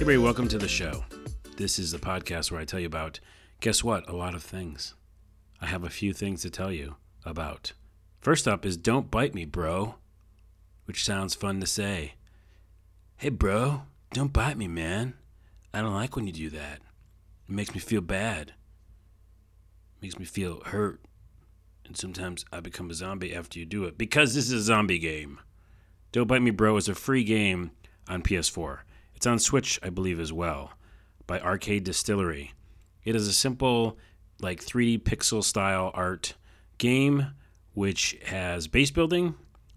everybody, welcome to the show. This is the podcast where I tell you about, guess what? A lot of things. I have a few things to tell you about. First up is Don't Bite Me, Bro, which sounds fun to say. Hey, bro, don't bite me, man. I don't like when you do that. It makes me feel bad. It makes me feel hurt. And sometimes I become a zombie after you do it because this is a zombie game. Don't Bite Me Bro is a free game on PS4. It's on Switch, I believe, as well, by Arcade Distillery. It is a simple, like 3D pixel style art game which has base building.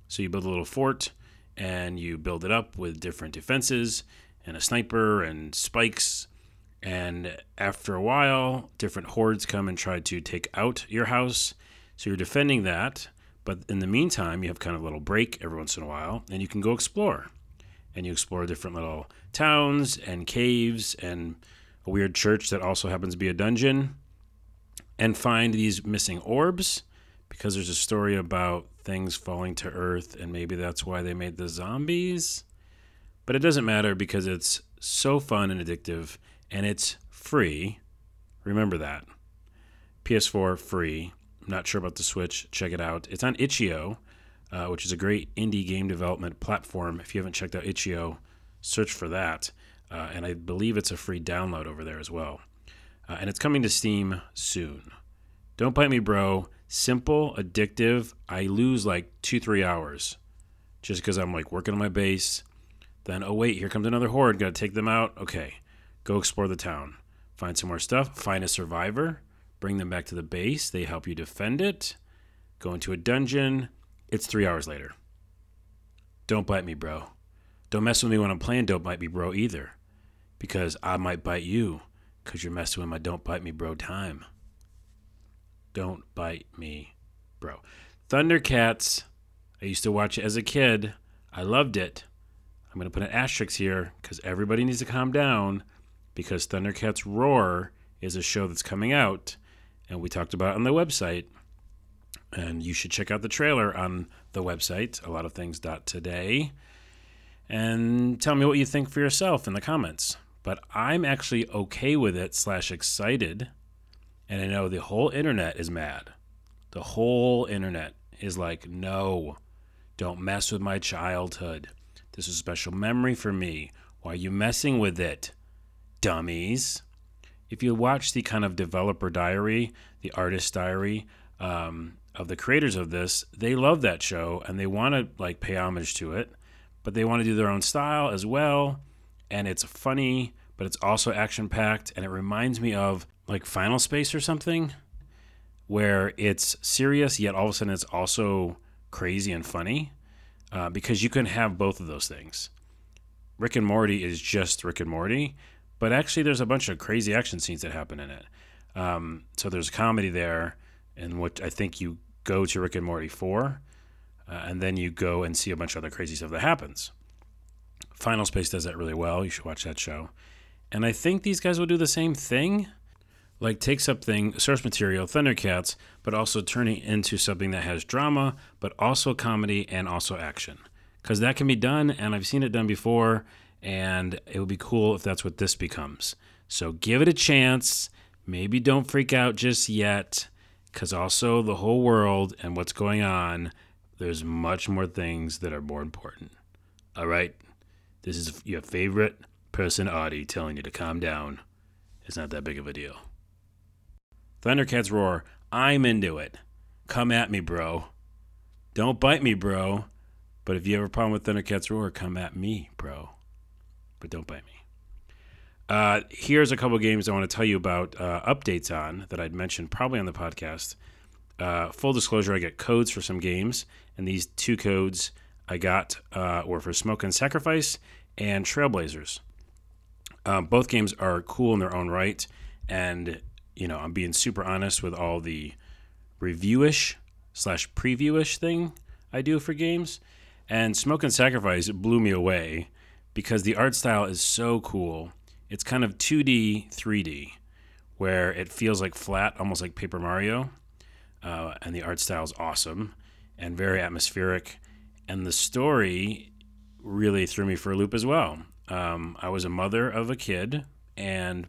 So you build a little fort and you build it up with different defenses and a sniper and spikes. And after a while, different hordes come and try to take out your house. So you're defending that. But in the meantime, you have kind of a little break every once in a while, and you can go explore. And you explore different little towns and caves and a weird church that also happens to be a dungeon, and find these missing orbs because there's a story about things falling to earth, and maybe that's why they made the zombies. But it doesn't matter because it's so fun and addictive, and it's free. Remember that. PS4 free. I'm not sure about the Switch. Check it out. It's on itch.io, uh, which is a great indie game development platform. If you haven't checked out itch.io, search for that. Uh, and I believe it's a free download over there as well. Uh, and it's coming to Steam soon. Don't bite me, bro. Simple, addictive. I lose like two, three hours just because I'm like working on my base. Then, oh, wait, here comes another horde. Got to take them out. Okay, go explore the town. Find some more stuff. Find a survivor. Bring them back to the base. They help you defend it. Go into a dungeon. It's three hours later. Don't bite me, bro. Don't mess with me when I'm playing Don't Bite Me, bro, either. Because I might bite you because you're messing with my Don't Bite Me, bro time. Don't Bite Me, Bro. Thundercats. I used to watch it as a kid. I loved it. I'm going to put an asterisk here because everybody needs to calm down because Thundercats Roar is a show that's coming out and we talked about it on the website. And you should check out the trailer on the website, a lot of things today, and tell me what you think for yourself in the comments. But I'm actually okay with it slash excited and I know the whole internet is mad. The whole internet is like, no, don't mess with my childhood. This is a special memory for me. Why are you messing with it? Dummies. If you watch the kind of developer diary, the artist diary um, of the creators of this, they love that show and they want to like pay homage to it, but they want to do their own style as well. And it's funny, but it's also action packed. And it reminds me of like Final Space or something, where it's serious yet all of a sudden it's also crazy and funny, uh, because you can have both of those things. Rick and Morty is just Rick and Morty, but actually there's a bunch of crazy action scenes that happen in it. Um, so there's comedy there, and what I think you go to Rick and Morty 4, uh, and then you go and see a bunch of other crazy stuff that happens. Final Space does that really well. You should watch that show. And I think these guys will do the same thing like take something source material thundercats but also turning it into something that has drama but also comedy and also action because that can be done and i've seen it done before and it would be cool if that's what this becomes so give it a chance maybe don't freak out just yet because also the whole world and what's going on there's much more things that are more important all right this is your favorite person audie telling you to calm down it's not that big of a deal Thundercats roar. I'm into it. Come at me, bro. Don't bite me, bro. But if you have a problem with Thundercats roar, come at me, bro. But don't bite me. Uh, here's a couple games I want to tell you about uh, updates on that I'd mentioned probably on the podcast. Uh, full disclosure, I get codes for some games, and these two codes I got uh, were for Smoke and Sacrifice and Trailblazers. Um, both games are cool in their own right, and you know, I'm being super honest with all the reviewish slash previewish thing I do for games. And Smoke and Sacrifice blew me away because the art style is so cool. It's kind of 2D, 3D, where it feels like flat, almost like Paper Mario. Uh, and the art style is awesome and very atmospheric. And the story really threw me for a loop as well. Um, I was a mother of a kid, and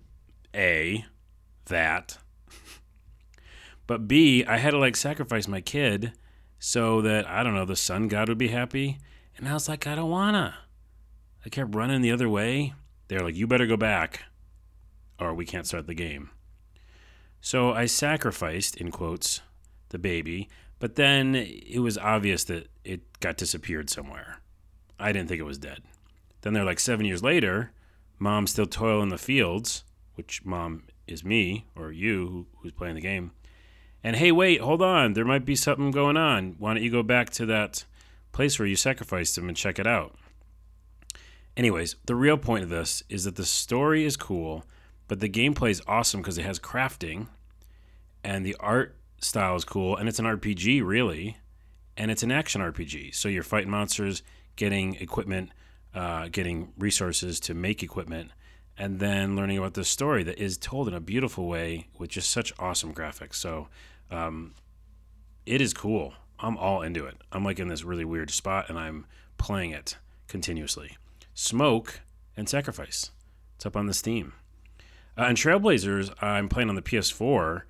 A, that. but B, I had to like sacrifice my kid so that, I don't know, the sun god would be happy. And I was like, I don't wanna. I kept running the other way. They're like, you better go back or we can't start the game. So I sacrificed, in quotes, the baby, but then it was obvious that it got disappeared somewhere. I didn't think it was dead. Then they're like seven years later, mom's still toiling in the fields, which mom is me or you who's playing the game. And hey, wait, hold on. There might be something going on. Why don't you go back to that place where you sacrificed him and check it out? Anyways, the real point of this is that the story is cool, but the gameplay is awesome because it has crafting and the art style is cool and it's an RPG really, and it's an action RPG. So you're fighting monsters, getting equipment, uh, getting resources to make equipment, and then learning about the story that is told in a beautiful way with just such awesome graphics. So um, it is cool. I'm all into it. I'm like in this really weird spot and I'm playing it continuously. Smoke and Sacrifice. It's up on the Steam. Uh, and Trailblazers, I'm playing on the PS4.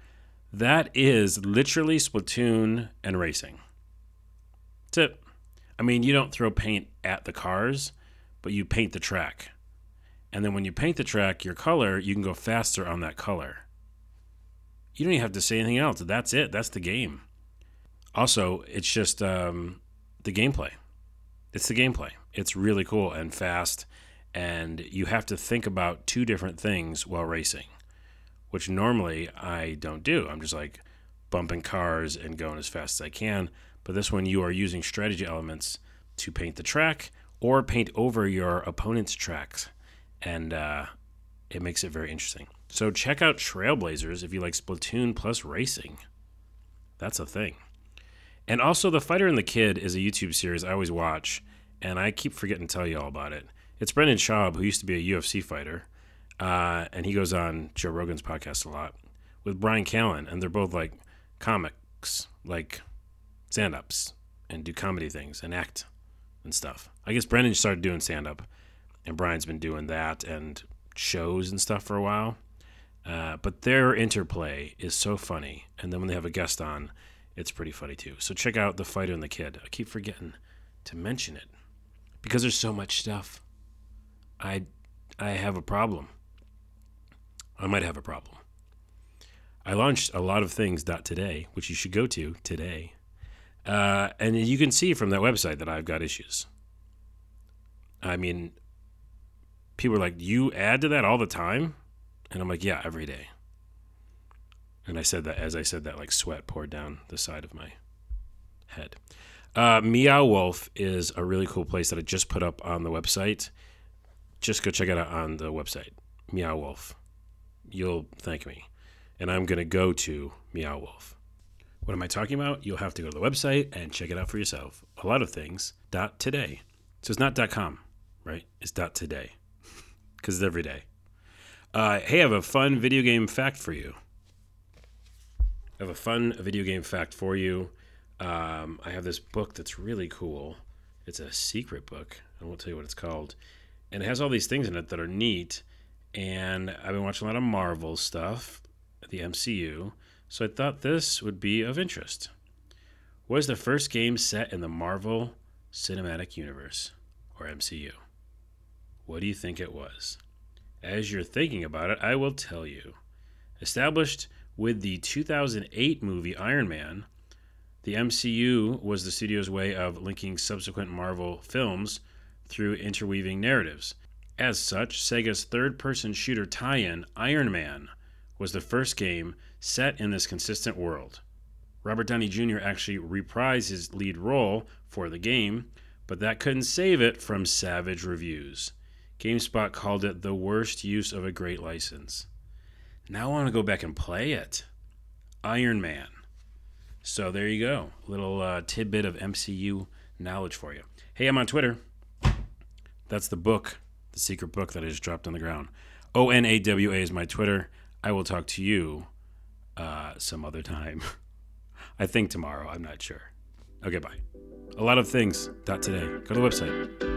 That is literally Splatoon and racing. That's it. I mean, you don't throw paint at the cars, but you paint the track. And then when you paint the track, your color, you can go faster on that color. You don't even have to say anything else. That's it. That's the game. Also, it's just um, the gameplay. It's the gameplay. It's really cool and fast and you have to think about two different things while racing, which normally I don't do. I'm just like bumping cars and going as fast as I can. But this one, you are using strategy elements to paint the track or paint over your opponent's tracks, and uh, it makes it very interesting. So check out Trailblazers if you like Splatoon plus racing. That's a thing. And also, The Fighter and the Kid is a YouTube series I always watch, and I keep forgetting to tell you all about it. It's Brendan Schaub, who used to be a UFC fighter, uh, and he goes on Joe Rogan's podcast a lot with Brian Callen, and they're both like comics, like stand ups, and do comedy things and act and stuff. I guess Brendan started doing stand up, and Brian's been doing that and shows and stuff for a while. Uh, but their interplay is so funny, and then when they have a guest on, it's pretty funny too. So check out The Fighter and the Kid. I keep forgetting to mention it because there's so much stuff. I I have a problem. I might have a problem. I launched a lot of things today, which you should go to today. Uh, and you can see from that website that I've got issues. I mean, people are like, "You add to that all the time," and I'm like, "Yeah, every day." And I said that as I said that, like sweat poured down the side of my head. Uh, Meow Wolf is a really cool place that I just put up on the website just go check it out on the website, Meow Wolf. You'll thank me. And I'm going to go to Meow Wolf. What am I talking about? You'll have to go to the website and check it out for yourself. A lot of things. Dot today. So it's not dot com, right? It's dot today because it's every day. Uh, hey, I have a fun video game fact for you. Have a fun video game fact for you. Um, I have this book that's really cool. It's a secret book. I won't tell you what it's called and it has all these things in it that are neat. And I've been watching a lot of Marvel stuff, the MCU, so I thought this would be of interest. What is the first game set in the Marvel Cinematic Universe, or MCU? What do you think it was? As you're thinking about it, I will tell you. Established with the 2008 movie Iron Man, the MCU was the studio's way of linking subsequent Marvel films through interweaving narratives. As such, Sega's third person shooter tie in, Iron Man, was the first game set in this consistent world. Robert Downey Jr. actually reprised his lead role for the game, but that couldn't save it from savage reviews. GameSpot called it the worst use of a great license. Now I want to go back and play it. Iron Man. So there you go. Little uh, tidbit of MCU knowledge for you. Hey, I'm on Twitter that's the book, the secret book that I just dropped on the ground. O N A W A is my Twitter. I will talk to you uh, some other time. I think tomorrow. I'm not sure. Okay, bye. A lot of things. Dot today. Go to the website.